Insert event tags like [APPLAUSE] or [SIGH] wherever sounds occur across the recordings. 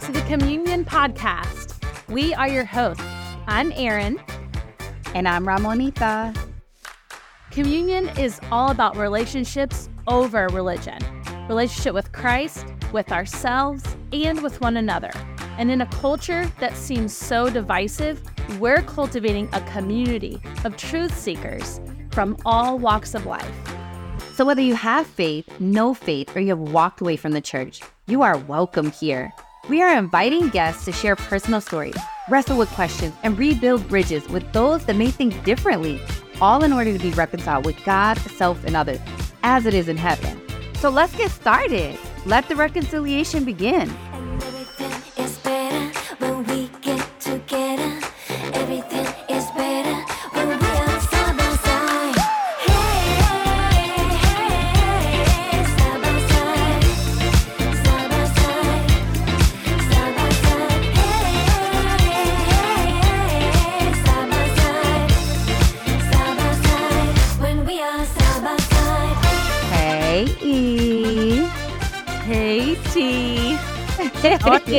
to the Communion Podcast. We are your hosts. I'm Erin. And I'm Ramonita. Communion is all about relationships over religion relationship with Christ, with ourselves, and with one another. And in a culture that seems so divisive, we're cultivating a community of truth seekers from all walks of life. So, whether you have faith, no faith, or you have walked away from the church, you are welcome here. We are inviting guests to share personal stories, wrestle with questions, and rebuild bridges with those that may think differently, all in order to be reconciled with God, self, and others, as it is in heaven. So, let's get started. Let the reconciliation begin.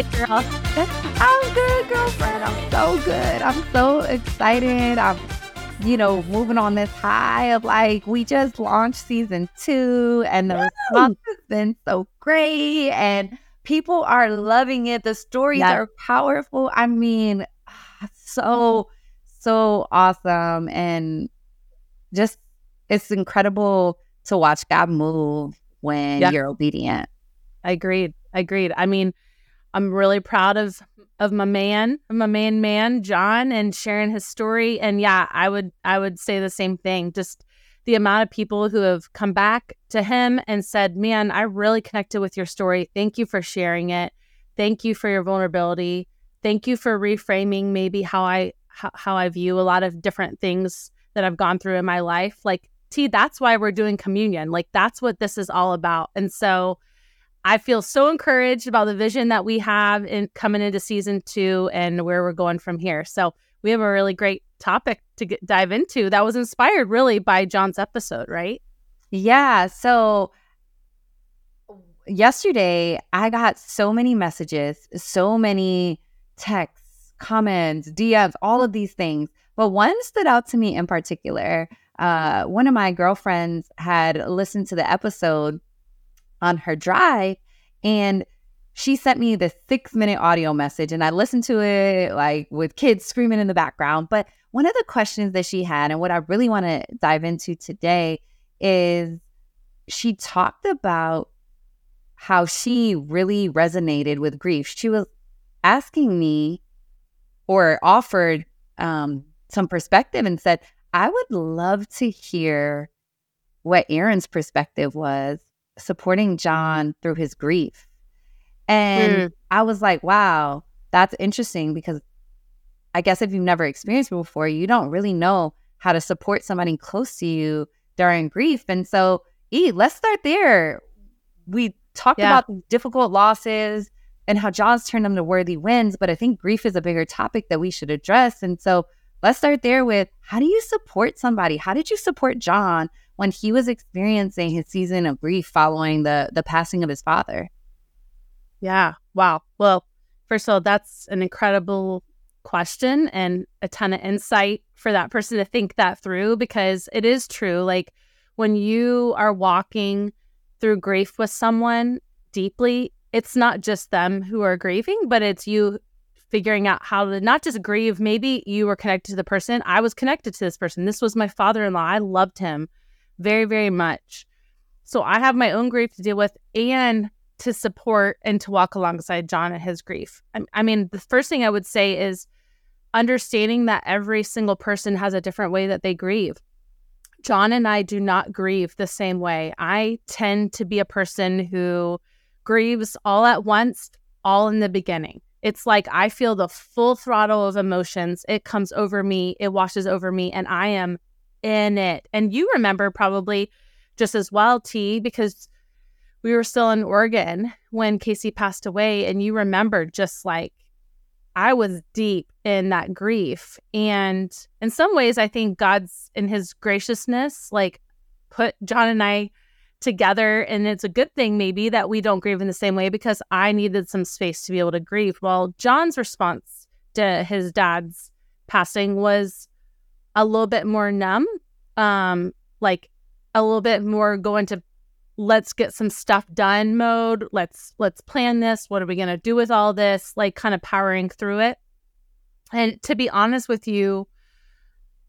Hey, girl. I'm good, girlfriend. I'm so good. I'm so excited. I'm, you know, moving on this high of like, we just launched season two and the response has been so great and people are loving it. The stories are powerful. I mean, ah, so, so awesome. And just, it's incredible to watch God move when you're obedient. I agreed. I agreed. I mean, I'm really proud of of my man, my main man, John, and sharing his story. And yeah, I would I would say the same thing. Just the amount of people who have come back to him and said, "Man, I really connected with your story. Thank you for sharing it. Thank you for your vulnerability. Thank you for reframing maybe how I how, how I view a lot of different things that I've gone through in my life. Like, T, that's why we're doing communion. Like, that's what this is all about. And so I feel so encouraged about the vision that we have in coming into season two and where we're going from here. So we have a really great topic to get, dive into that was inspired really by John's episode, right? Yeah. So yesterday I got so many messages, so many texts, comments, DMs, all of these things. But one stood out to me in particular. Uh, one of my girlfriends had listened to the episode on her drive and she sent me the six minute audio message and I listened to it like with kids screaming in the background. But one of the questions that she had, and what I really want to dive into today, is she talked about how she really resonated with grief. She was asking me or offered um, some perspective and said, I would love to hear what Erin's perspective was supporting John through his grief. And mm. I was like, wow, that's interesting because I guess if you've never experienced it before, you don't really know how to support somebody close to you during grief. And so, E, let's start there. We talked yeah. about the difficult losses and how John's turned them to worthy wins, but I think grief is a bigger topic that we should address. And so let's start there with how do you support somebody? How did you support John when he was experiencing his season of grief following the the passing of his father. Yeah. Wow. Well, first of all, that's an incredible question and a ton of insight for that person to think that through because it is true. Like when you are walking through grief with someone deeply, it's not just them who are grieving, but it's you figuring out how to not just grieve. Maybe you were connected to the person. I was connected to this person. This was my father in law. I loved him very, very much. So I have my own grief to deal with and to support and to walk alongside John and his grief. I, I mean, the first thing I would say is understanding that every single person has a different way that they grieve. John and I do not grieve the same way. I tend to be a person who grieves all at once, all in the beginning. It's like I feel the full throttle of emotions. It comes over me, it washes over me, and I am in it. And you remember probably just as well, T, because we were still in Oregon when Casey passed away. And you remember just like I was deep in that grief. And in some ways, I think God's in his graciousness, like put John and I together. And it's a good thing, maybe, that we don't grieve in the same way because I needed some space to be able to grieve. Well, John's response to his dad's passing was a little bit more numb, um, like a little bit more going to let's get some stuff done mode. Let's let's plan this. What are we gonna do with all this? Like kind of powering through it. And to be honest with you,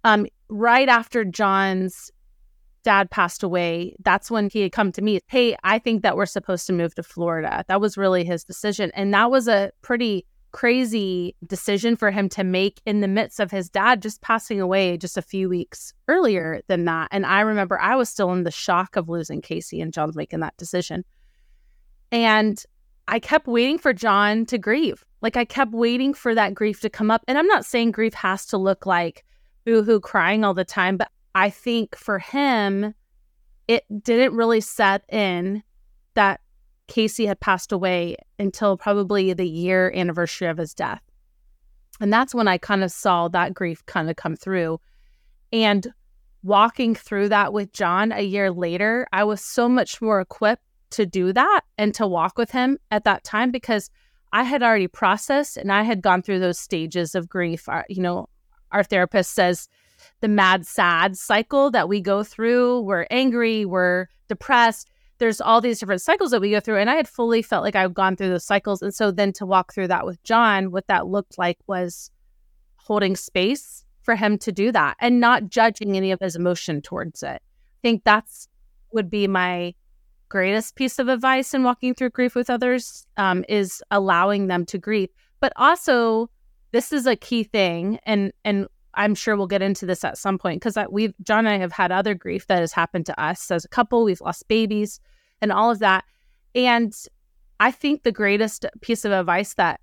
um, right after John's dad passed away, that's when he had come to me. Hey, I think that we're supposed to move to Florida. That was really his decision. And that was a pretty crazy decision for him to make in the midst of his dad just passing away just a few weeks earlier than that. And I remember I was still in the shock of losing Casey and John making that decision. And I kept waiting for John to grieve. Like I kept waiting for that grief to come up. And I'm not saying grief has to look like boohoo crying all the time, but I think for him, it didn't really set in that Casey had passed away until probably the year anniversary of his death. And that's when I kind of saw that grief kind of come through. And walking through that with John a year later, I was so much more equipped to do that and to walk with him at that time because I had already processed and I had gone through those stages of grief. Our, you know, our therapist says the mad sad cycle that we go through. We're angry, we're depressed, there's all these different cycles that we go through. And I had fully felt like I've gone through those cycles. And so then to walk through that with John, what that looked like was holding space for him to do that and not judging any of his emotion towards it. I think that's would be my greatest piece of advice in walking through grief with others um, is allowing them to grieve. But also, this is a key thing, and and I'm sure we'll get into this at some point because we've John and I have had other grief that has happened to us as a couple. We've lost babies and all of that. And I think the greatest piece of advice that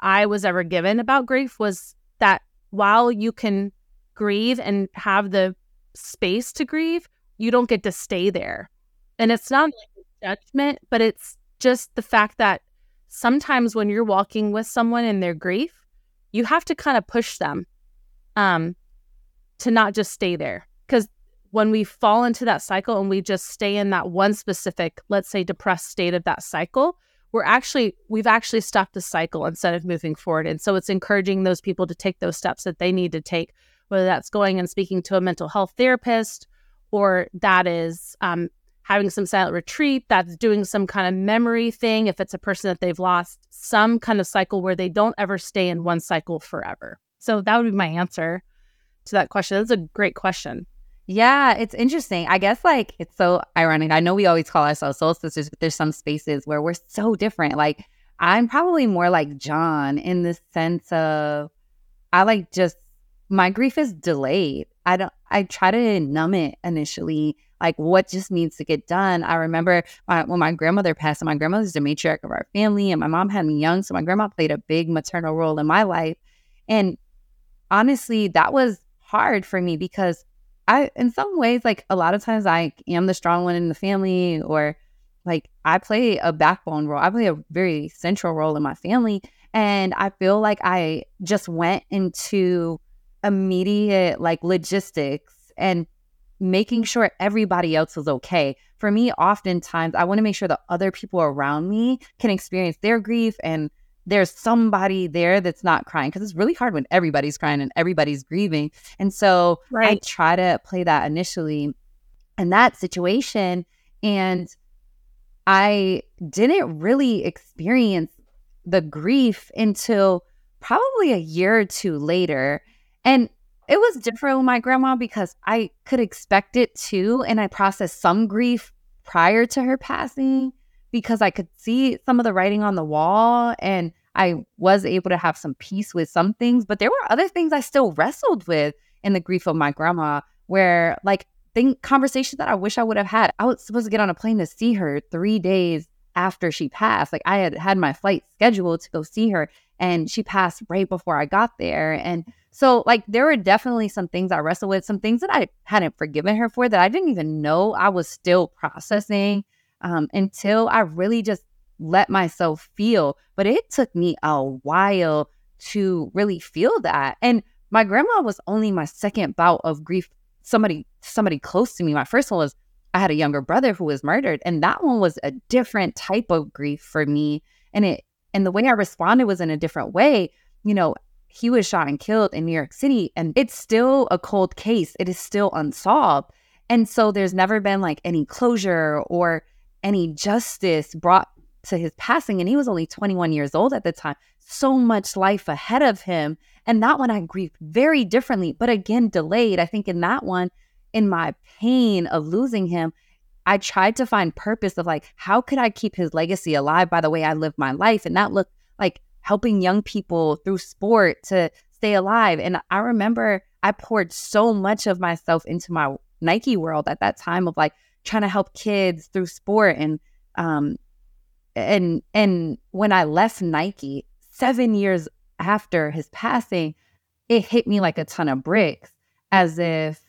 I was ever given about grief was that while you can grieve and have the space to grieve, you don't get to stay there. And it's not judgment, but it's just the fact that sometimes when you're walking with someone in their grief, you have to kind of push them um, to not just stay there. Because when we fall into that cycle and we just stay in that one specific, let's say, depressed state of that cycle, we're actually, we've actually stopped the cycle instead of moving forward. And so it's encouraging those people to take those steps that they need to take, whether that's going and speaking to a mental health therapist or that is um, having some silent retreat, that's doing some kind of memory thing. If it's a person that they've lost, some kind of cycle where they don't ever stay in one cycle forever. So that would be my answer to that question. That's a great question. Yeah, it's interesting. I guess like it's so ironic. I know we always call ourselves soul sisters, but there's some spaces where we're so different. Like I'm probably more like John in the sense of I like just my grief is delayed. I don't I try to numb it initially, like what just needs to get done. I remember my, when my grandmother passed, and my grandmother's the matriarch of our family, and my mom had me young, so my grandma played a big maternal role in my life. And honestly, that was hard for me because I, in some ways, like a lot of times I am the strong one in the family or like I play a backbone role. I play a very central role in my family. And I feel like I just went into immediate like logistics and making sure everybody else was okay. For me, oftentimes I want to make sure that other people around me can experience their grief and there's somebody there that's not crying because it's really hard when everybody's crying and everybody's grieving. And so right. I try to play that initially in that situation. And I didn't really experience the grief until probably a year or two later. And it was different with my grandma because I could expect it too. And I processed some grief prior to her passing because I could see some of the writing on the wall and I was able to have some peace with some things, but there were other things I still wrestled with in the grief of my grandma where like think conversations that I wish I would have had. I was supposed to get on a plane to see her 3 days after she passed. Like I had had my flight scheduled to go see her and she passed right before I got there and so like there were definitely some things I wrestled with, some things that I hadn't forgiven her for that I didn't even know I was still processing um, until I really just let myself feel. But it took me a while to really feel that. And my grandma was only my second bout of grief. Somebody, somebody close to me. My first one was I had a younger brother who was murdered, and that one was a different type of grief for me. And it and the way I responded was in a different way. You know, he was shot and killed in New York City, and it's still a cold case. It is still unsolved. And so there's never been like any closure or any justice brought to his passing. And he was only 21 years old at the time. So much life ahead of him. And that one I grieved very differently, but again, delayed. I think in that one, in my pain of losing him, I tried to find purpose of like, how could I keep his legacy alive by the way I lived my life? And that looked like helping young people through sport to stay alive. And I remember I poured so much of myself into my Nike world at that time of like trying to help kids through sport and um and and when I left Nike 7 years after his passing it hit me like a ton of bricks as if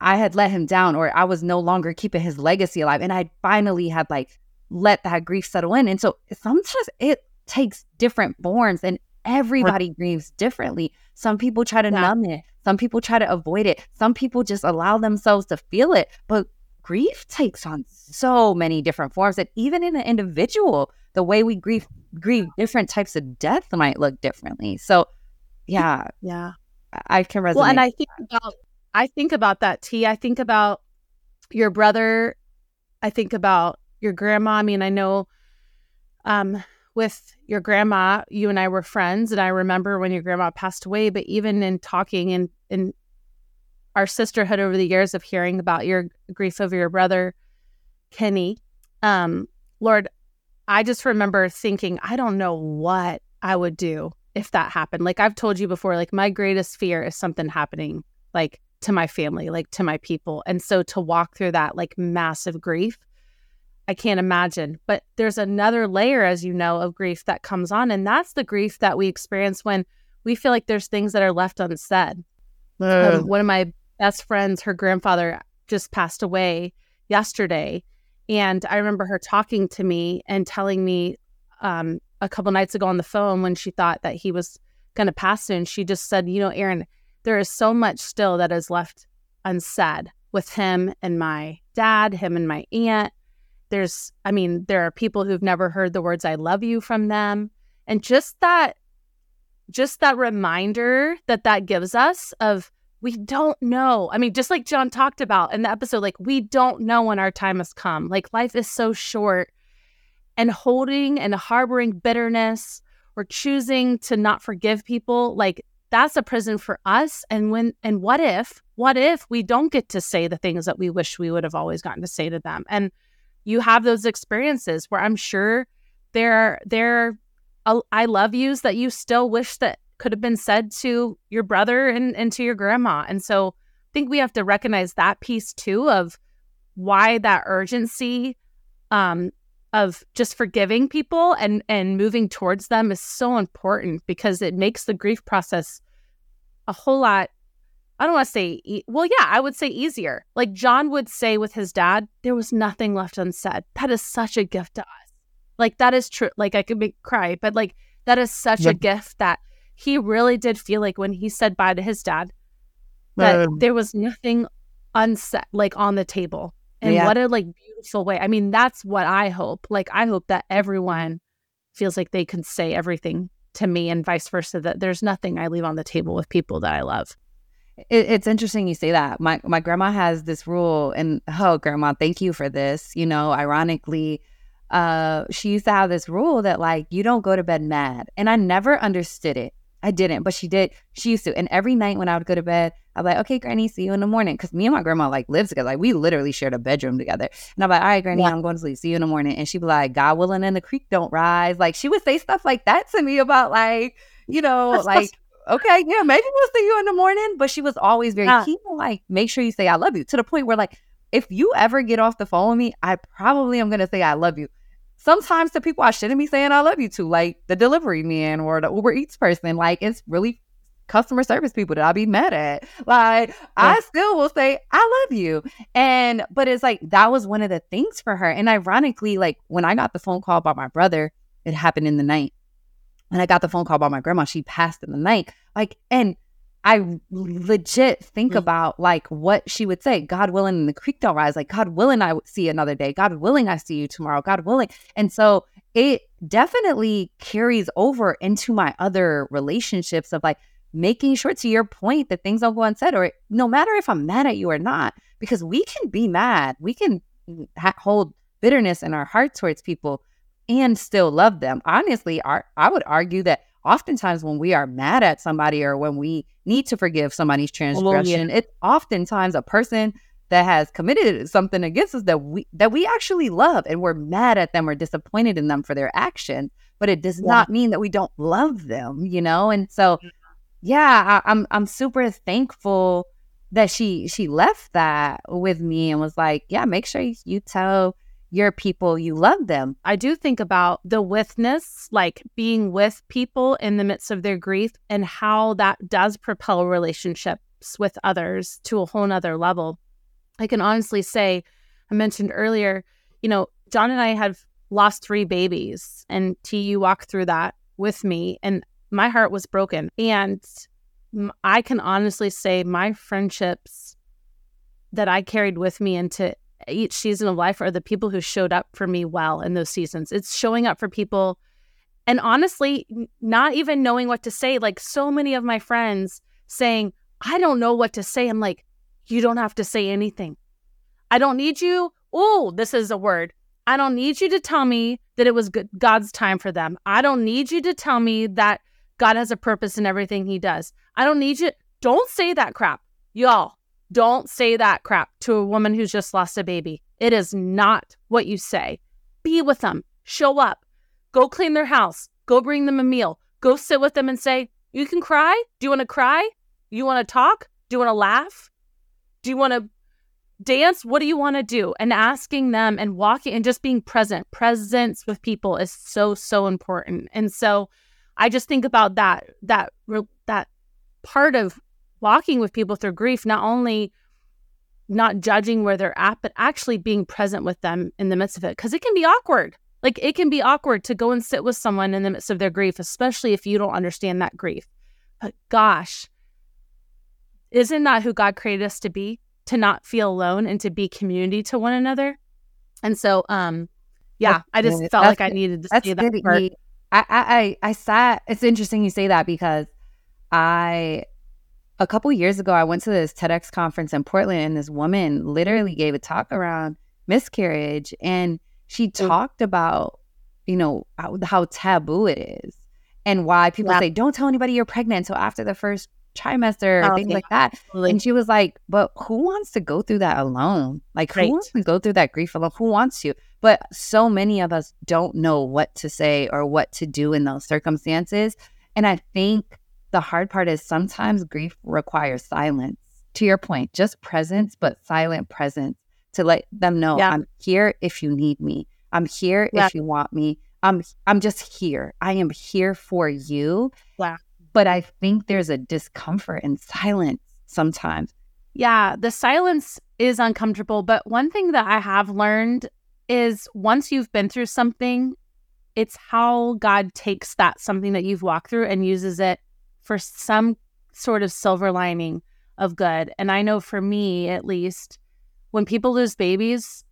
I had let him down or I was no longer keeping his legacy alive and I finally had like let that grief settle in and so sometimes it takes different forms and everybody grieves differently some people try to yeah. numb it some people try to avoid it. Some people just allow themselves to feel it. But grief takes on so many different forms. that even in an individual, the way we grieve grieve different types of death might look differently. So yeah. Yeah. I can resonate. Well, and I think about I think about that T. I think about your brother. I think about your grandma. I mean, I know um with your grandma, you and I were friends, and I remember when your grandma passed away. But even in talking and in our sisterhood over the years of hearing about your grief over your brother, Kenny, um, Lord, I just remember thinking, I don't know what I would do if that happened. Like I've told you before, like my greatest fear is something happening, like to my family, like to my people. And so to walk through that like massive grief I can't imagine. But there's another layer, as you know, of grief that comes on. And that's the grief that we experience when we feel like there's things that are left unsaid. Uh. Um, one of my best friends, her grandfather just passed away yesterday. And I remember her talking to me and telling me um, a couple nights ago on the phone when she thought that he was going to pass soon. She just said, You know, Erin, there is so much still that is left unsaid with him and my dad, him and my aunt there's, I mean, there are people who've never heard the words I love you from them. And just that, just that reminder that that gives us of we don't know. I mean, just like John talked about in the episode, like we don't know when our time has come. Like life is so short and holding and harboring bitterness or choosing to not forgive people, like that's a prison for us. And when, and what if, what if we don't get to say the things that we wish we would have always gotten to say to them? And you have those experiences where I'm sure there are there are uh, I love yous that you still wish that could have been said to your brother and, and to your grandma. And so I think we have to recognize that piece too of why that urgency um, of just forgiving people and and moving towards them is so important because it makes the grief process a whole lot I don't want to say, e- well, yeah, I would say easier. Like John would say with his dad, there was nothing left unsaid. That is such a gift to us. Like that is true. Like I could make cry, but like that is such yep. a gift that he really did feel like when he said bye to his dad, that um, there was nothing unsaid, like on the table. And yeah. what a like beautiful way. I mean, that's what I hope. Like I hope that everyone feels like they can say everything to me and vice versa. That there's nothing I leave on the table with people that I love. It, it's interesting you say that. My my grandma has this rule, and oh, grandma, thank you for this. You know, ironically, uh, she used to have this rule that like you don't go to bed mad, and I never understood it. I didn't, but she did. She used to, and every night when I would go to bed, I'm like, okay, Granny, see you in the morning, because me and my grandma like lives together. Like we literally shared a bedroom together, and I'm like, all right, Granny, yeah. I'm going to sleep. See you in the morning, and she'd be like, God willing, and the creek don't rise. Like she would say stuff like that to me about like, you know, like okay, yeah, maybe we'll see you in the morning. But she was always very yeah. keen, like, make sure you say I love you to the point where, like, if you ever get off the phone with me, I probably am gonna say I love you. Sometimes the people I shouldn't be saying I love you to, like the delivery man or the Uber Eats person. Like it's really customer service people that I'll be mad at. Like yeah. I still will say I love you. And but it's like that was one of the things for her. And ironically, like when I got the phone call about my brother, it happened in the night and I got the phone call about my grandma. She passed in the night. Like, and I legit think mm-hmm. about like what she would say, God willing, the creek don't rise. Like, God willing, I see another day. God willing, I see you tomorrow. God willing. And so it definitely carries over into my other relationships of like making sure to your point that things don't go unsaid or no matter if I'm mad at you or not, because we can be mad. We can ha- hold bitterness in our heart towards people and still love them. Honestly, our, I would argue that oftentimes when we are mad at somebody or when we need to forgive somebody's transgression, yeah. it's oftentimes a person that has committed something against us that we that we actually love and we're mad at them or disappointed in them for their action but it does yeah. not mean that we don't love them you know and so yeah I, i'm i'm super thankful that she she left that with me and was like yeah make sure you tell your people, you love them. I do think about the withness, like being with people in the midst of their grief and how that does propel relationships with others to a whole nother level. I can honestly say, I mentioned earlier, you know, John and I have lost three babies, and T, you walked through that with me, and my heart was broken. And I can honestly say, my friendships that I carried with me into each season of life are the people who showed up for me well in those seasons. It's showing up for people and honestly, not even knowing what to say. Like so many of my friends saying, I don't know what to say. I'm like, you don't have to say anything. I don't need you. Oh, this is a word. I don't need you to tell me that it was God's time for them. I don't need you to tell me that God has a purpose in everything he does. I don't need you. Don't say that crap. Y'all, don't say that crap to a woman who's just lost a baby. It is not what you say. Be with them, show up, go clean their house, go bring them a meal, go sit with them and say, You can cry. Do you want to cry? You want to talk? Do you want to laugh? Do you want to dance? What do you want to do? And asking them and walking and just being present. Presence with people is so, so important. And so I just think about that, that, that part of walking with people through grief, not only not judging where they're at, but actually being present with them in the midst of it. Cause it can be awkward. Like it can be awkward to go and sit with someone in the midst of their grief, especially if you don't understand that grief. But gosh, isn't that who God created us to be? To not feel alone and to be community to one another. And so, um, yeah, that's I just good. felt that's like good. I needed to say that. Part. I, I, I sat. It's interesting you say that because I a couple years ago, I went to this TEDx conference in Portland, and this woman literally gave a talk around miscarriage, and she mm. talked about, you know, how, how taboo it is, and why people yeah. say don't tell anybody you're pregnant until after the first trimester, oh, things yeah. like that. Absolutely. And she was like, "But who wants to go through that alone? Like, who right. wants to go through that grief alone? Who wants to?" But so many of us don't know what to say or what to do in those circumstances, and I think the hard part is sometimes grief requires silence. To your point, just presence, but silent presence to let them know yeah. I'm here if you need me. I'm here yeah. if you want me. I'm I'm just here. I am here for you. Yeah. But I think there's a discomfort in silence sometimes. Yeah, the silence is uncomfortable, but one thing that I have learned is once you've been through something, it's how God takes that something that you've walked through and uses it for some sort of silver lining of good. And I know for me, at least, when people lose babies,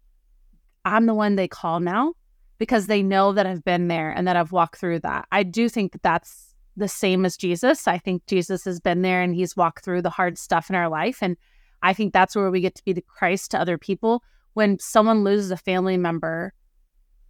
I'm the one they call now because they know that I've been there and that I've walked through that. I do think that that's the same as Jesus. I think Jesus has been there and he's walked through the hard stuff in our life. And I think that's where we get to be the Christ to other people. When someone loses a family member,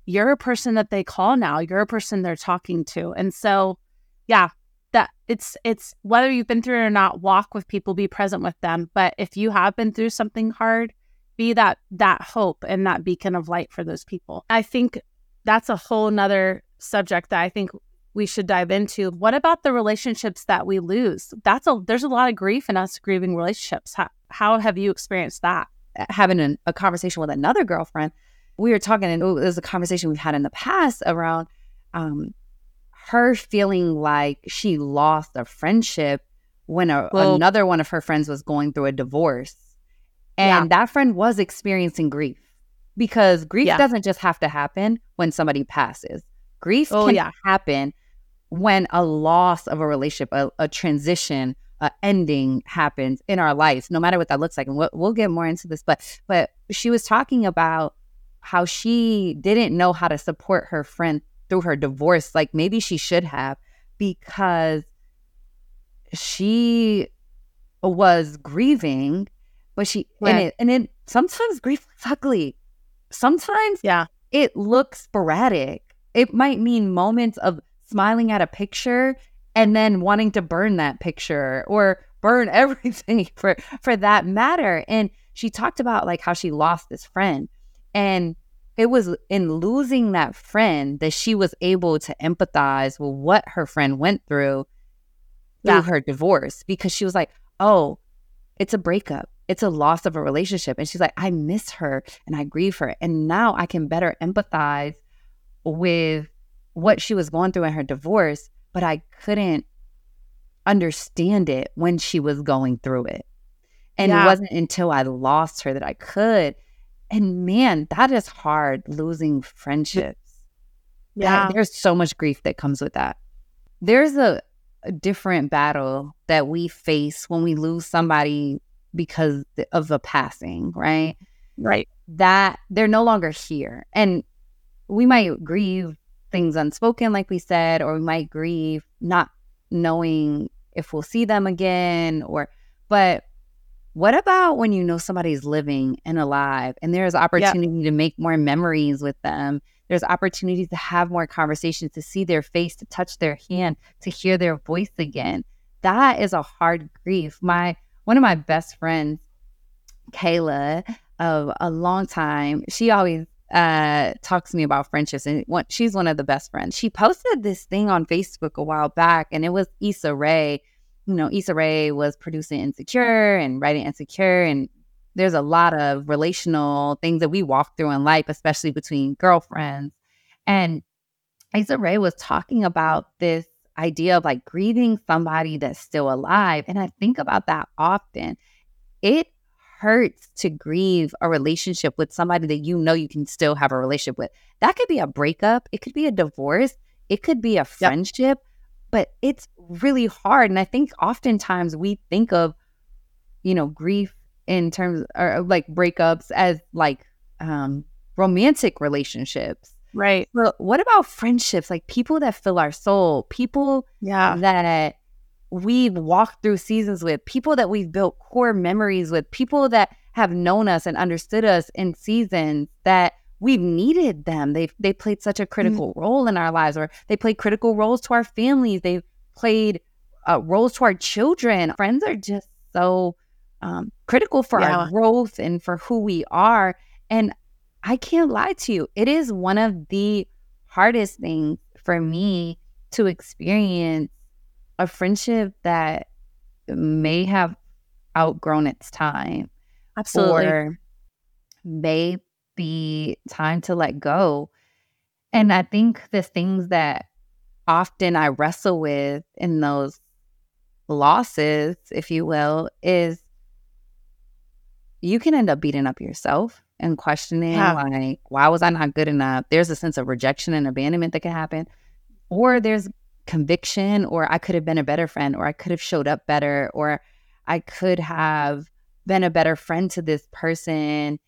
you're a person that they call now, you're a person they're talking to. And so, yeah, that it's it's whether you've been through it or not walk with people be present with them. But if you have been through something hard be that that hope and that beacon of light for those people. I think that's a whole nother subject that i think we should dive into. What about the relationships that we lose? That's a there's a lot of grief in us grieving relationships. How, how have you experienced that? Having an, a conversation with another girlfriend we were talking and it was a conversation we've had in the past around um, her feeling like she lost a friendship when a, well, another one of her friends was going through a divorce. And yeah. that friend was experiencing grief because grief yeah. doesn't just have to happen when somebody passes. Grief oh, can yeah. happen when a loss of a relationship, a, a transition, a ending happens in our lives, no matter what that looks like. And we'll, we'll get more into this, but but she was talking about how she didn't know how to support her friend through her divorce, like maybe she should have, because she was grieving, but she right. and it and it sometimes grief looks ugly. Sometimes yeah, it looks sporadic. It might mean moments of smiling at a picture and then wanting to burn that picture or burn [LAUGHS] everything for for that matter. And she talked about like how she lost this friend and it was in losing that friend that she was able to empathize with what her friend went through through yeah. her divorce because she was like, "Oh, it's a breakup. It's a loss of a relationship." And she's like, "I miss her and I grieve her, and now I can better empathize with what she was going through in her divorce, but I couldn't understand it when she was going through it." And yeah. it wasn't until I lost her that I could. And man, that is hard losing friendships. Yeah. That, there's so much grief that comes with that. There's a, a different battle that we face when we lose somebody because of a passing, right? Right. That they're no longer here. And we might grieve things unspoken, like we said, or we might grieve not knowing if we'll see them again, or, but what about when you know somebody's living and alive and there's opportunity to make more memories with them? There's opportunities to have more conversations, to see their face, to touch their hand, to hear their voice again. That is a hard grief. My one of my best friends, Kayla, of a long time, she always uh, talks to me about friendships, and what, she's one of the best friends. She posted this thing on Facebook a while back, and it was Issa Rae you know, Issa Rae was producing Insecure and writing Insecure. And there's a lot of relational things that we walk through in life, especially between girlfriends. And Issa Rae was talking about this idea of like grieving somebody that's still alive. And I think about that often. It hurts to grieve a relationship with somebody that you know you can still have a relationship with. That could be a breakup, it could be a divorce, it could be a friendship. Yep but it's really hard. And I think oftentimes we think of, you know, grief in terms or like breakups as like um romantic relationships. Right. But what about friendships? Like people that fill our soul, people yeah. that we've walked through seasons with, people that we've built core memories with, people that have known us and understood us in seasons that we've needed them. They've they played such a mm. critical mm-hmm. role in our lives, or they played critical roles to our families. They've played uh, roles to our children. Friends are just so um, critical for yeah. our growth and for who we are. And I can't lie to you, it is one of the hardest things for me to experience a friendship that may have outgrown its time. Absolutely. Or may be time to let go. And I think the things that often I wrestle with in those losses, if you will, is you can end up beating up yourself and questioning, yeah. like, why was I not good enough? There's a sense of rejection and abandonment that can happen. Or there's conviction, or I could have been a better friend, or I could have showed up better, or I could have been a better friend to this person.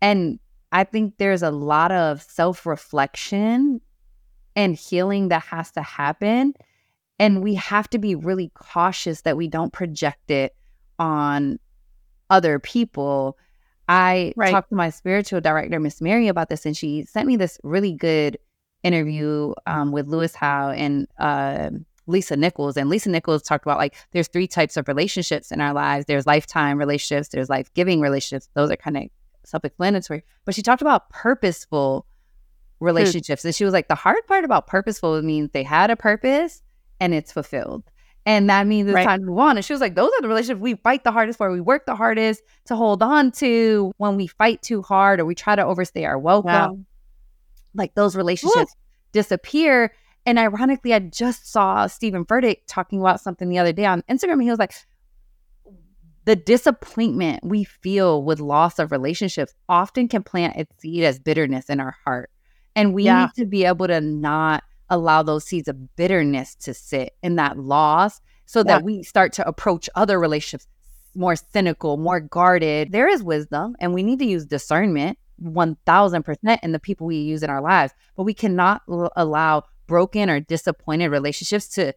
And I think there's a lot of self reflection and healing that has to happen. And we have to be really cautious that we don't project it on other people. I right. talked to my spiritual director, Miss Mary, about this, and she sent me this really good interview um, with Lewis Howes and uh, Lisa Nichols. And Lisa Nichols talked about like there's three types of relationships in our lives. There's lifetime relationships, there's life giving relationships. Those are kind of self-explanatory. But she talked about purposeful relationships. And she was like, the hard part about purposeful means they had a purpose and it's fulfilled. And that means it's right. time to move on. And she was like, those are the relationships we fight the hardest for. We work the hardest to hold on to when we fight too hard or we try to overstay our welcome. Wow. Like those relationships disappear. And ironically, I just saw Steven Furtick talking about something the other day on Instagram. And he was like, the disappointment we feel with loss of relationships often can plant its seed as bitterness in our heart. And we yeah. need to be able to not allow those seeds of bitterness to sit in that loss so that we start to approach other relationships more cynical, more guarded. There is wisdom, and we need to use discernment 1000% in the people we use in our lives. But we cannot l- allow broken or disappointed relationships to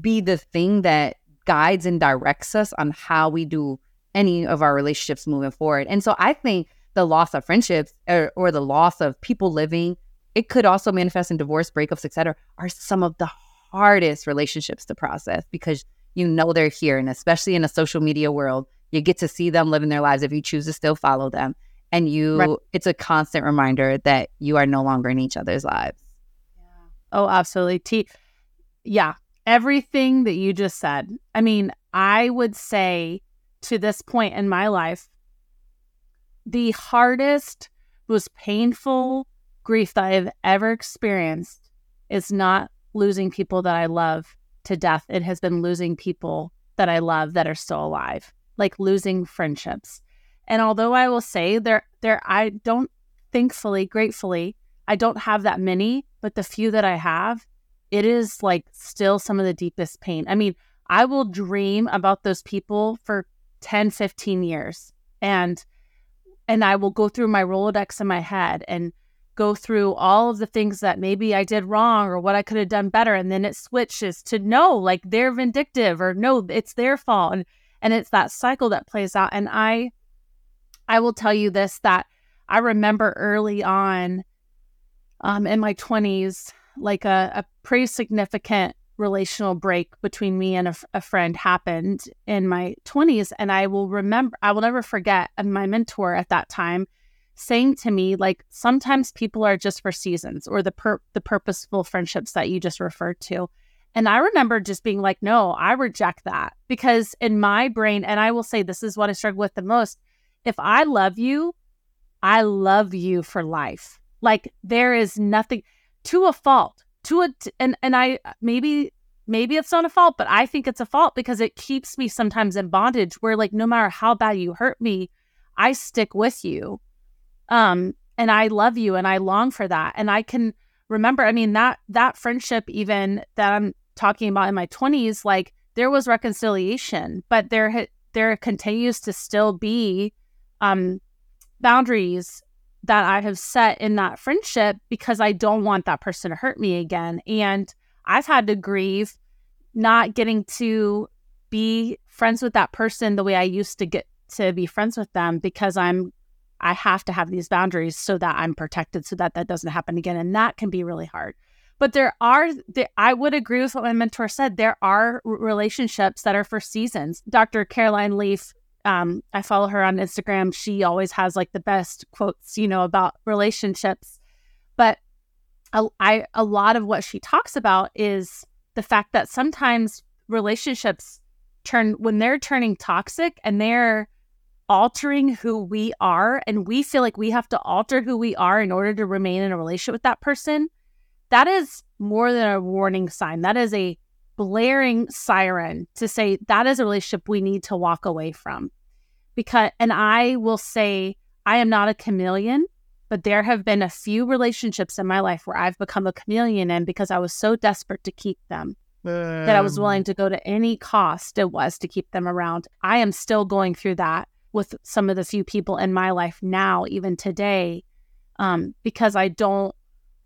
be the thing that guides and directs us on how we do any of our relationships moving forward. And so I think the loss of friendships or, or the loss of people living, it could also manifest in divorce, breakups, etc., are some of the hardest relationships to process because you know they're here. And especially in a social media world, you get to see them living their lives if you choose to still follow them. And you, right. it's a constant reminder that you are no longer in each other's lives. Yeah. Oh, absolutely. T, yeah, everything that you just said. I mean, I would say to this point in my life, the hardest, most painful grief that I've ever experienced is not losing people that I love to death. It has been losing people that I love that are still alive, like losing friendships. And although I will say there there I don't thankfully, gratefully, I don't have that many, but the few that I have, it is like still some of the deepest pain. I mean, I will dream about those people for 10, 15 years. And and I will go through my Rolodex in my head and go through all of the things that maybe I did wrong or what I could have done better. And then it switches to no, like they're vindictive or no, it's their fault. And and it's that cycle that plays out. And I I will tell you this that I remember early on um in my 20s, like a, a pretty significant relational break between me and a, a, friend happened in my 20s and i will remember i will never forget my mentor at that time saying to me like sometimes people are just for seasons or the per- the purposeful friendships that you just referred to. And i remember just being like no i reject that. Because in my brain and i will say this is what i struggle with the most if i love you i love you for life. Like there is nothing to a fault to a and and I maybe maybe it's not a fault, but I think it's a fault because it keeps me sometimes in bondage where like no matter how bad you hurt me, I stick with you. Um and I love you and I long for that. And I can remember, I mean that that friendship even that I'm talking about in my 20s like there was reconciliation, but there there continues to still be um boundaries that I have set in that friendship because I don't want that person to hurt me again. And I've had to grieve not getting to be friends with that person the way I used to get to be friends with them because I'm I have to have these boundaries so that I'm protected so that that doesn't happen again and that can be really hard. But there are there, I would agree with what my mentor said there are relationships that are for seasons. Dr. Caroline Leaf um, I follow her on Instagram. She always has like the best quotes, you know, about relationships. But a, I, a lot of what she talks about is the fact that sometimes relationships turn when they're turning toxic and they're altering who we are and we feel like we have to alter who we are in order to remain in a relationship with that person that is more than a warning sign that is a blaring siren to say that is a relationship we need to walk away from. Because, and I will say, I am not a chameleon, but there have been a few relationships in my life where I've become a chameleon and because I was so desperate to keep them um. that I was willing to go to any cost it was to keep them around. I am still going through that with some of the few people in my life now, even today, um, because I don't,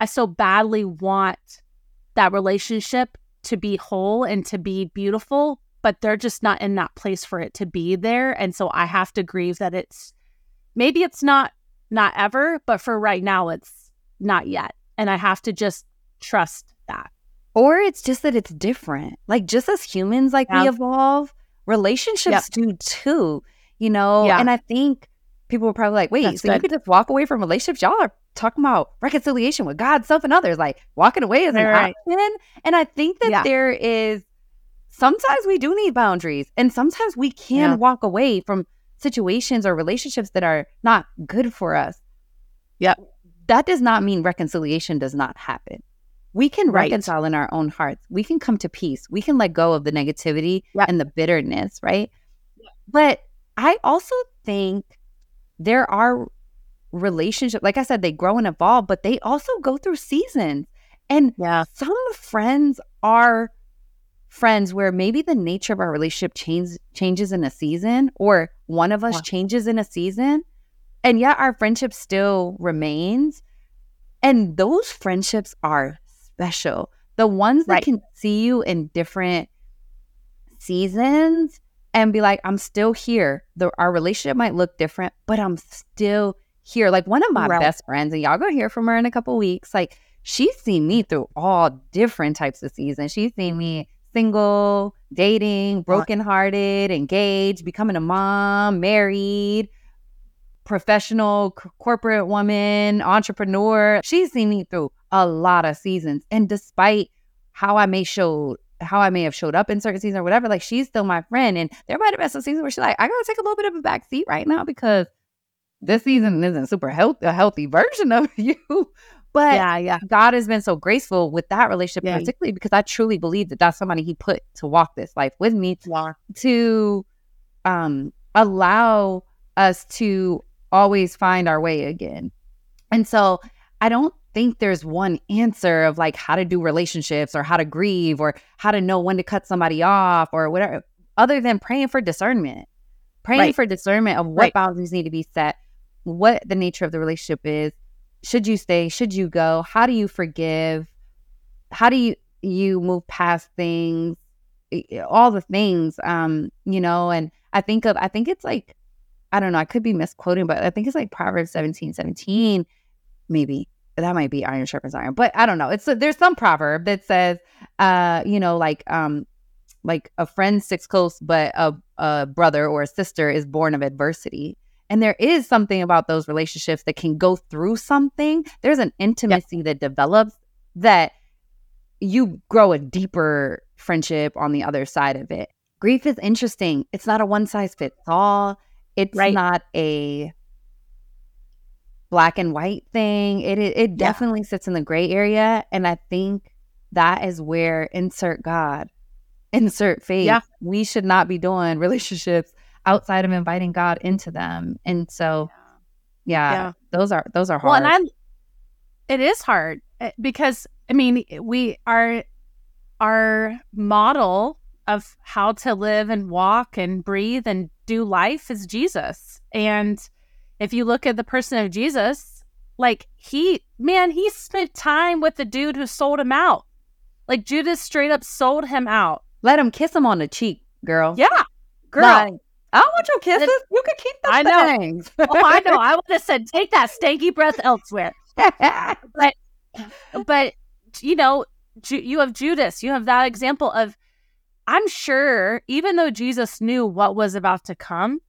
I so badly want that relationship to be whole and to be beautiful, but they're just not in that place for it to be there. And so I have to grieve that it's maybe it's not not ever, but for right now it's not yet. And I have to just trust that. Or it's just that it's different. Like just as humans like yeah. we evolve, relationships yep. do too. You know? Yeah. And I think people were probably like, wait, That's so good. you could just walk away from relationships? Y'all are talking about reconciliation with God, self, and others. Like walking away is an right. option. And I think that yeah. there is sometimes we do need boundaries, and sometimes we can yeah. walk away from situations or relationships that are not good for us. Yeah. That does not mean reconciliation does not happen. We can right. reconcile in our own hearts. We can come to peace. We can let go of the negativity and the bitterness, right? But I also think there are relationships, like I said, they grow and evolve, but they also go through seasons. And yeah. some friends are friends where maybe the nature of our relationship change, changes in a season or one of us Yeah. changes in a season and yet our friendship still remains and those friendships are special the ones that can see you in different seasons and be like i'm still here. The, our relationship might look different but i'm still here. Like one of my Right. best friends and y'all gonna hear from her in a couple weeks like she's seen me through all different types of seasons. She's seen me single dating brokenhearted engaged becoming a mom married professional c- corporate woman entrepreneur. She's seen me through a lot of seasons. And despite how i may show how i may have showed up in certain seasons or whatever like she's still my friend and there might have been some seasons where she's like i gotta take a little bit of a back seat right now because this season isn't super health- a healthy version of [LAUGHS] you but yeah, yeah. God has been so graceful with that relationship, Yeah. particularly because I truly believe that that's somebody He put to walk this life with me to um, allow us to always find our way again. And so I don't think there's one answer of like how to do relationships or how to grieve or how to know when to cut somebody off or whatever, other than praying for discernment. Praying Right. for discernment of what Right. boundaries need to be set, what the nature of the relationship is. Should you stay? Should you go? How do you forgive? How do you you move past things? All the things, um, you know, and I think of I think it's like I don't know, I could be misquoting, but I think it's like Proverbs 17, 17, maybe. That might be iron sharpens iron, but I don't know. It's there's some proverb that says, uh, you know, like um, like a friend sticks close, but a a brother or a sister is born of adversity. And there is something about those relationships that can go through something. There's an intimacy that develops that you grow a deeper friendship on the other side of it. Grief is interesting. It's not a one size fits all. It's Right. not a black and white thing. It it, it Yeah. definitely sits in the gray area, and I think that is where insert God, insert faith. Yeah. We should not be doing relationships outside of inviting God into them. And so, yeah, Yeah. those are those are hard. Well, and I, it is hard eh, because I mean, we are our model of how to live and walk and breathe and do life is Jesus. And if you look at the person of Jesus, like he, man, he spent time with the dude who sold him out. Like Judas straight up sold him out. Let him kiss him on the cheek, girl. Yeah, girl. Like, I don't want your kisses. It- you can keep the I know. things. [LAUGHS] oh, I know. I would have said, take that stanky breath elsewhere. [LAUGHS] but you know Ju- you have judas you have that example of i'm sure even though jesus knew what was about to come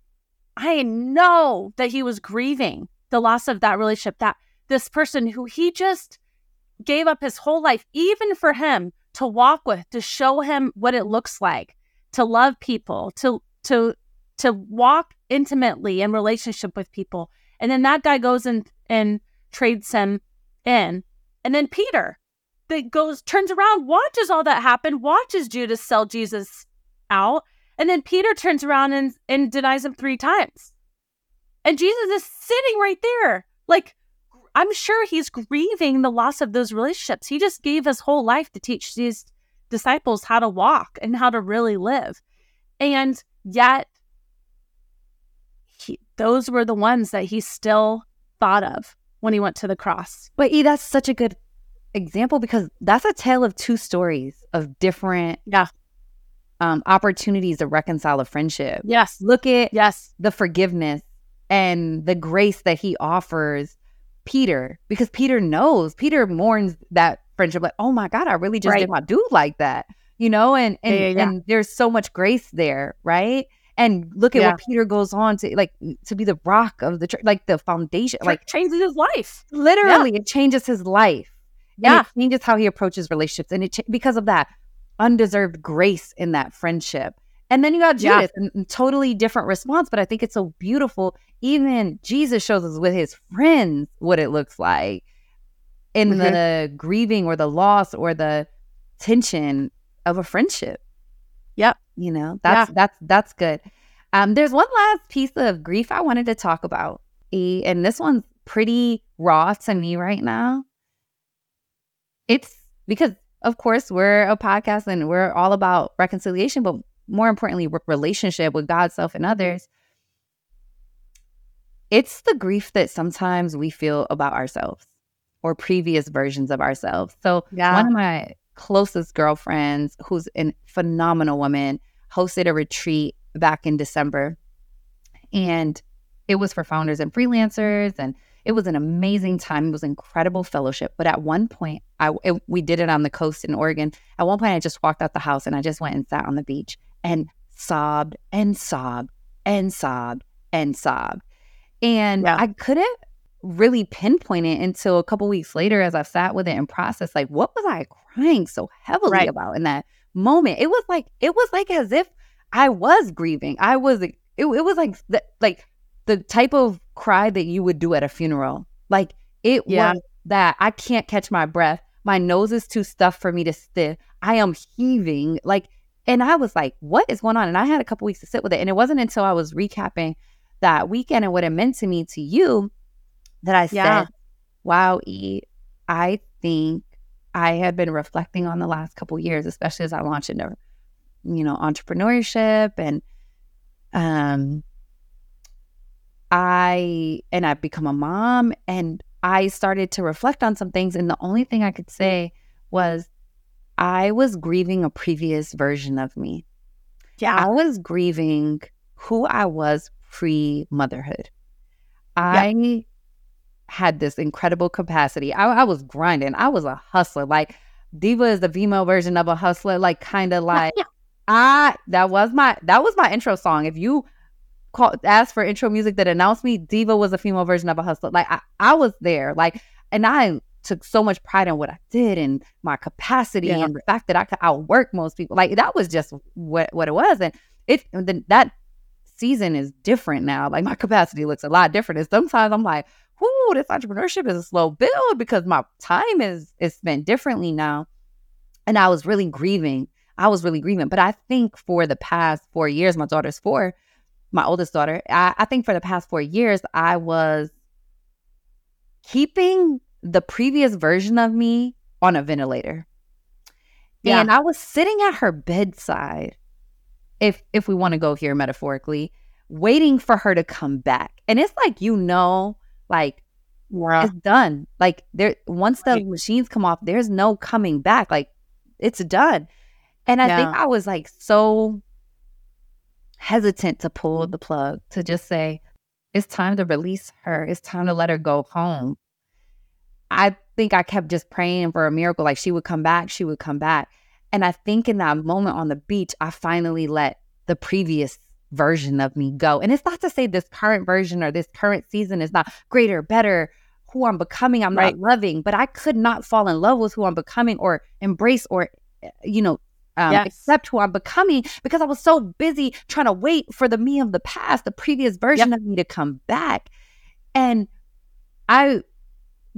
i know that he was grieving the loss of that relationship that this person who he just gave up his whole life even for him to walk with to show him what it looks like to love people to to to walk intimately in relationship with people and then that guy goes and and trades him in. And then Peter that goes turns around, watches all that happen, watches Judas sell Jesus out, and then Peter turns around and, and denies him three times. And Jesus is sitting right there. Like I'm sure he's grieving the loss of those relationships. He just gave his whole life to teach these disciples how to walk and how to really live. And yet he, those were the ones that he still thought of when he went to the cross. But E, that's such a good example because that's a tale of two stories of different Yeah. Um, opportunities to reconcile a friendship. Yes. Look at Yes. the forgiveness and the grace that he offers Peter because Peter knows Peter mourns that friendship like oh my god I really just Right. did my dude like that you know and and, Yeah, yeah, yeah. and there's so much grace there right and look at what Peter goes on to like to be the rock of the church like the foundation like changes his life. literally it changes his life and Yeah. it changes how he approaches relationships and it cha- because of that undeserved grace in that friendship. And then you got judas and, and totally different response but i think it's so beautiful. Even jesus shows us with his friends what it looks like in Mhm. the grieving or the loss or the tension of a friendship. Yep. you know that's that's that's good. Um there's one last piece of grief i wanted to talk about E, and this one's pretty raw to me right now. It's because of course, we're a podcast and we're all about reconciliation, but more importantly, relationship with God, self, and mm-hmm. others. It's the grief that sometimes we feel about ourselves or previous versions of ourselves. So, yeah. one of my closest girlfriends, who's a phenomenal woman, hosted a retreat back in December. And it was for founders and freelancers. And it was an amazing time. It was incredible fellowship. But at one point, I it, we did it on the coast in Oregon. At one point, I just walked out the house and I just went and sat on the beach and sobbed and sobbed and sobbed and sobbed. And yeah. I couldn't really pinpoint it until a couple weeks later as I sat with it and processed like what was I crying so heavily right. about in that moment. It was like it was like as if I was grieving. I was it, it was like the, like the type of cry that you would do at a funeral. Like it yeah. was that I can't catch my breath. My nose is too stuffed for me to stiff. I am heaving. Like and I was like, what is going on? And I had a couple weeks to sit with it. And it wasn't until I was recapping that weekend and what it meant to me to you that I yeah. said, wow, E, I think I have been reflecting on the last couple years, especially as I launched into, you know, entrepreneurship and um I and I've become a mom and I started to reflect on some things and the only thing I could mm. say was I was grieving a previous version of me. Yeah. I was grieving who I was pre motherhood. I had this incredible capacity. I, I, was grinding. I was a hustler. Like Diva is the female version of a hustler. Like kind of like I that was my that was my intro song. If you call ask for intro music that announced me, Diva was a female version of a hustler. Like I, I was there. Like and I took so much pride in what I did and my capacity yeah. and the fact that I could outwork most people. Like that was just what what it was. And it then that season is different now. Like my capacity looks a lot different. And sometimes I'm like, whoo, this entrepreneurship is a slow build because my time is is spent differently now. And I was really grieving. I was really grieving. But I think for the past four years, my daughter's four, my oldest daughter, I, I think for the past four years, I was keeping the previous version of me on a ventilator. Yeah. And I was sitting at her bedside, if if we want to go here metaphorically, waiting for her to come back. And it's like you know like yeah. it's done. Like there once the machines come off, there's no coming back. Like it's done. And I yeah. think I was like so hesitant to pull the plug to just say, it's time to release her. It's time to let her go home. I think I kept just praying for a miracle. Like she would come back, she would come back. And I think in that moment on the beach, I finally let the previous version of me go. And it's not to say this current version or this current season is not greater, better, who I'm becoming, I'm right. not loving, but I could not fall in love with who I'm becoming or embrace or, eh, you know, um, yes. accept who I'm becoming because I was so busy trying to wait for the me of the past, the previous version yep. of me to come back. And I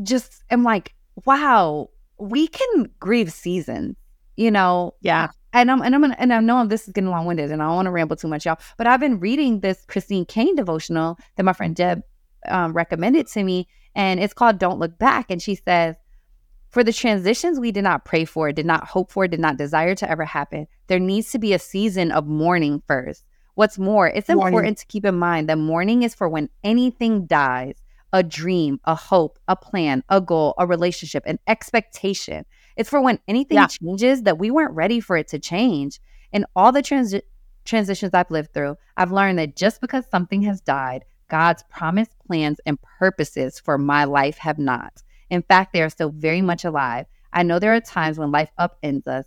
just am like, wow, we can grieve seasons, you know? Yeah and I'm and I'm gonna, and I know this is getting long winded, and I don't want to ramble too much, y'all. But I've been reading this Christine Caine devotional that my friend Deb um, recommended to me, and it's called "Don't Look Back." And she says, "For the transitions we did not pray for, did not hope for, did not desire to ever happen, there needs to be a season of mourning first. What's more, it's important to keep in mind that mourning is for when anything dies." A dream, a hope, a plan, a goal, a relationship, an expectation. It's for when anything yeah. changes that we weren't ready for it to change. And all the trans- transitions I've lived through, I've learned that just because something has died, God's promised plans and purposes for my life have not. In fact, they are still very much alive. I know there are times when life upends us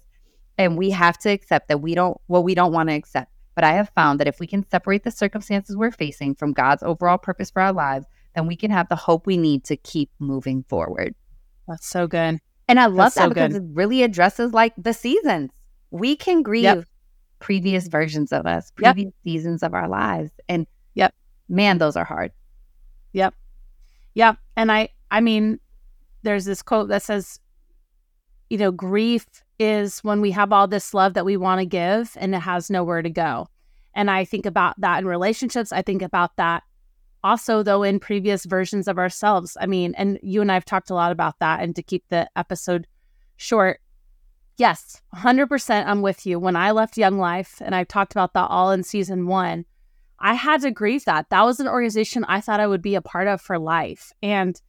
and we have to accept that we don't, well, we don't want to accept. But I have found that if we can separate the circumstances we're facing from God's overall purpose for our lives, then we can have the hope we need to keep moving forward. That's so good. And I love That's that so because good. it really addresses like the seasons. We can grieve yep. previous versions of us, previous yep. seasons of our lives. And yep, man, those are hard. Yep. Yep. And I I mean, there's this quote that says, you know, grief is when we have all this love that we want to give and it has nowhere to go. And I think about that in relationships. I think about that also though in previous versions of ourselves i mean and you and i've talked a lot about that and to keep the episode short yes, 100% I'm with you. When I left Young Life, and I've talked about that all in season one, I had to grieve that. That was an organization I thought I would be a part of for life. And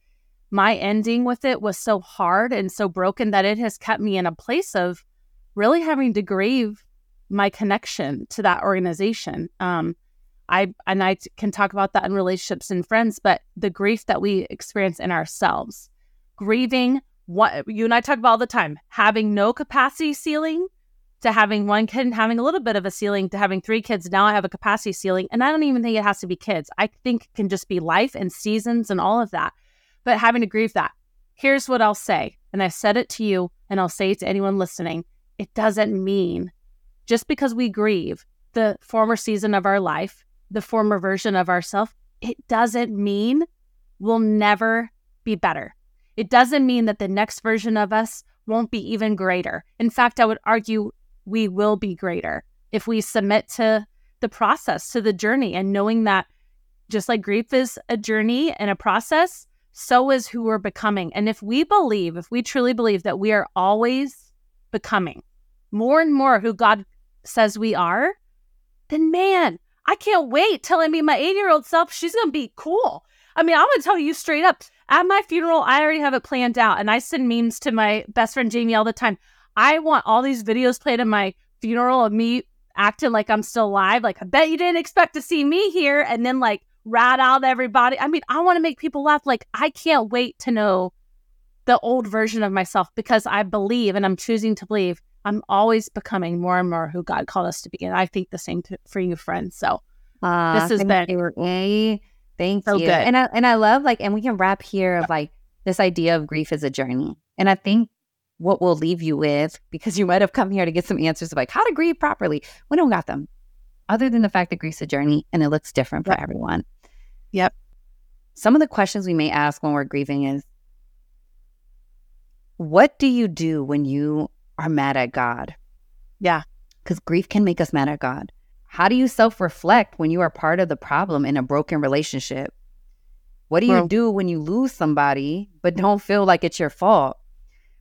my ending with it was so hard and so broken that it has kept me in a place of really having to grieve my connection to that organization. Um, I and I can talk about that in relationships and friends, but the grief that we experience in ourselves, grieving what you and I talk about all the time, having no capacity ceiling to having one kid and having a little bit of a ceiling to having three kids. Now I have a capacity ceiling, and I don't even think it has to be kids. I think it can just be life and seasons and all of that. But having to grieve that. Here's what I'll say, and I said it to you, and I'll say it to anyone listening. It doesn't mean just because we grieve the former season of our life the former version of ourselves, it doesn't mean we'll never be better. It doesn't mean that the next version of us won't be even greater. In fact, I would argue we will be greater if we submit to the process, to the journey, and knowing that just like grief is a journey and a process, so is who we're becoming. And if we believe, if we truly believe that we are always becoming more and more who God says we are, then man, I can't wait till I meet my eight year old self. She's going to be cool. I mean, I'm going to tell you straight up at my funeral, I already have it planned out. And I send memes to my best friend Jamie all the time. I want all these videos played at my funeral of me acting like I'm still alive. Like, I bet you didn't expect to see me here. And then, like, rat out everybody. I mean, I want to make people laugh. Like, I can't wait to know the old version of myself because I believe and I'm choosing to believe I'm always becoming more and more who God called us to be. And I think the same to, for you, friends. So uh, this has been you. A, thank so you. Good. And I and I love like, and we can wrap here of like this idea of grief as a journey. And I think what we'll leave you with, because you might have come here to get some answers of like how to grieve properly. We don't got them, other than the fact that grief's a journey and it looks different for everyone. Yep. Some of the questions we may ask when we're grieving is, what do you do when you are mad at God. Yeah. Because grief can make us mad at God. How do you self reflect when you are part of the problem in a broken relationship? What do you well, do when you lose somebody but don't feel like it's your fault?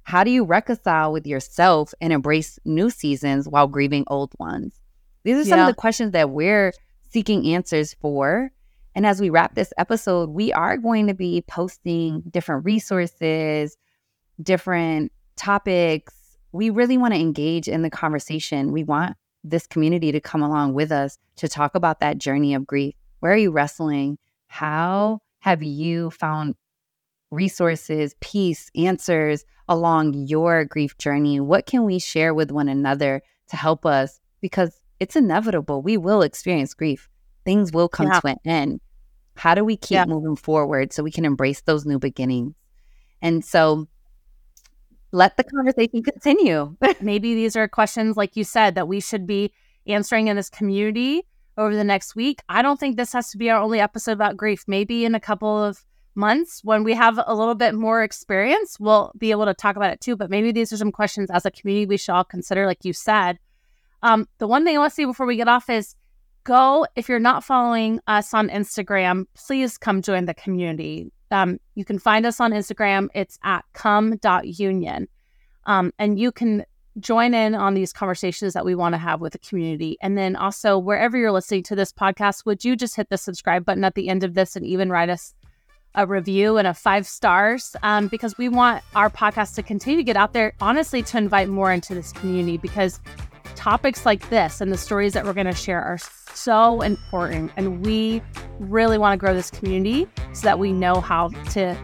How do you reconcile with yourself and embrace new seasons while grieving old ones? These are some yeah. of the questions that we're seeking answers for. And as we wrap this episode, we are going to be posting different resources, different topics, we really want to engage in the conversation. We want this community to come along with us to talk about that journey of grief. Where are you wrestling? How have you found resources, peace, answers along your grief journey? What can we share with one another to help us? Because it's inevitable. We will experience grief. Things will come yeah. to an end. How do we keep yeah. moving forward so we can embrace those new beginnings? And so let the conversation continue. [LAUGHS] Maybe these are questions, like you said, that we should be answering in this community over the next week. I don't think this has to be our only episode about grief. Maybe in a couple of months when we have a little bit more experience, we'll be able to talk about it too. But maybe these are some questions as a community we should all consider, like you said. Um, the one thing I want to say before we get off is go, if you're not following us on Instagram, please come join the community. Um, you can find us on Instagram. It's at come.union. Um, and you can join in on these conversations that we want to have with the community. And then also, wherever you're listening to this podcast, would you just hit the subscribe button at the end of this and even write us a review and a five stars? Um, because we want our podcast to continue to get out there, honestly, to invite more into this community because topics like this and the stories that we're going to share are so important. And we really want to grow this community so that we know how to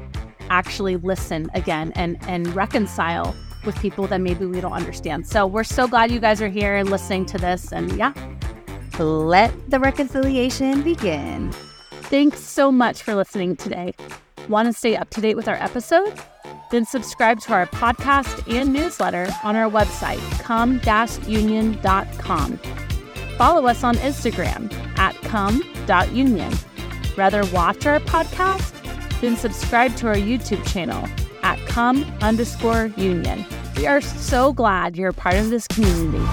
actually listen again and, and reconcile with people that maybe we don't understand. So we're so glad you guys are here and listening to this. And yeah, let the reconciliation begin. Thanks so much for listening today. Want to stay up to date with our episodes? Then subscribe to our podcast and newsletter on our website, come-union.com. Follow us on Instagram at come.union. Rather watch our podcast? Then subscribe to our YouTube channel at come underscore union. We are so glad you're a part of this community.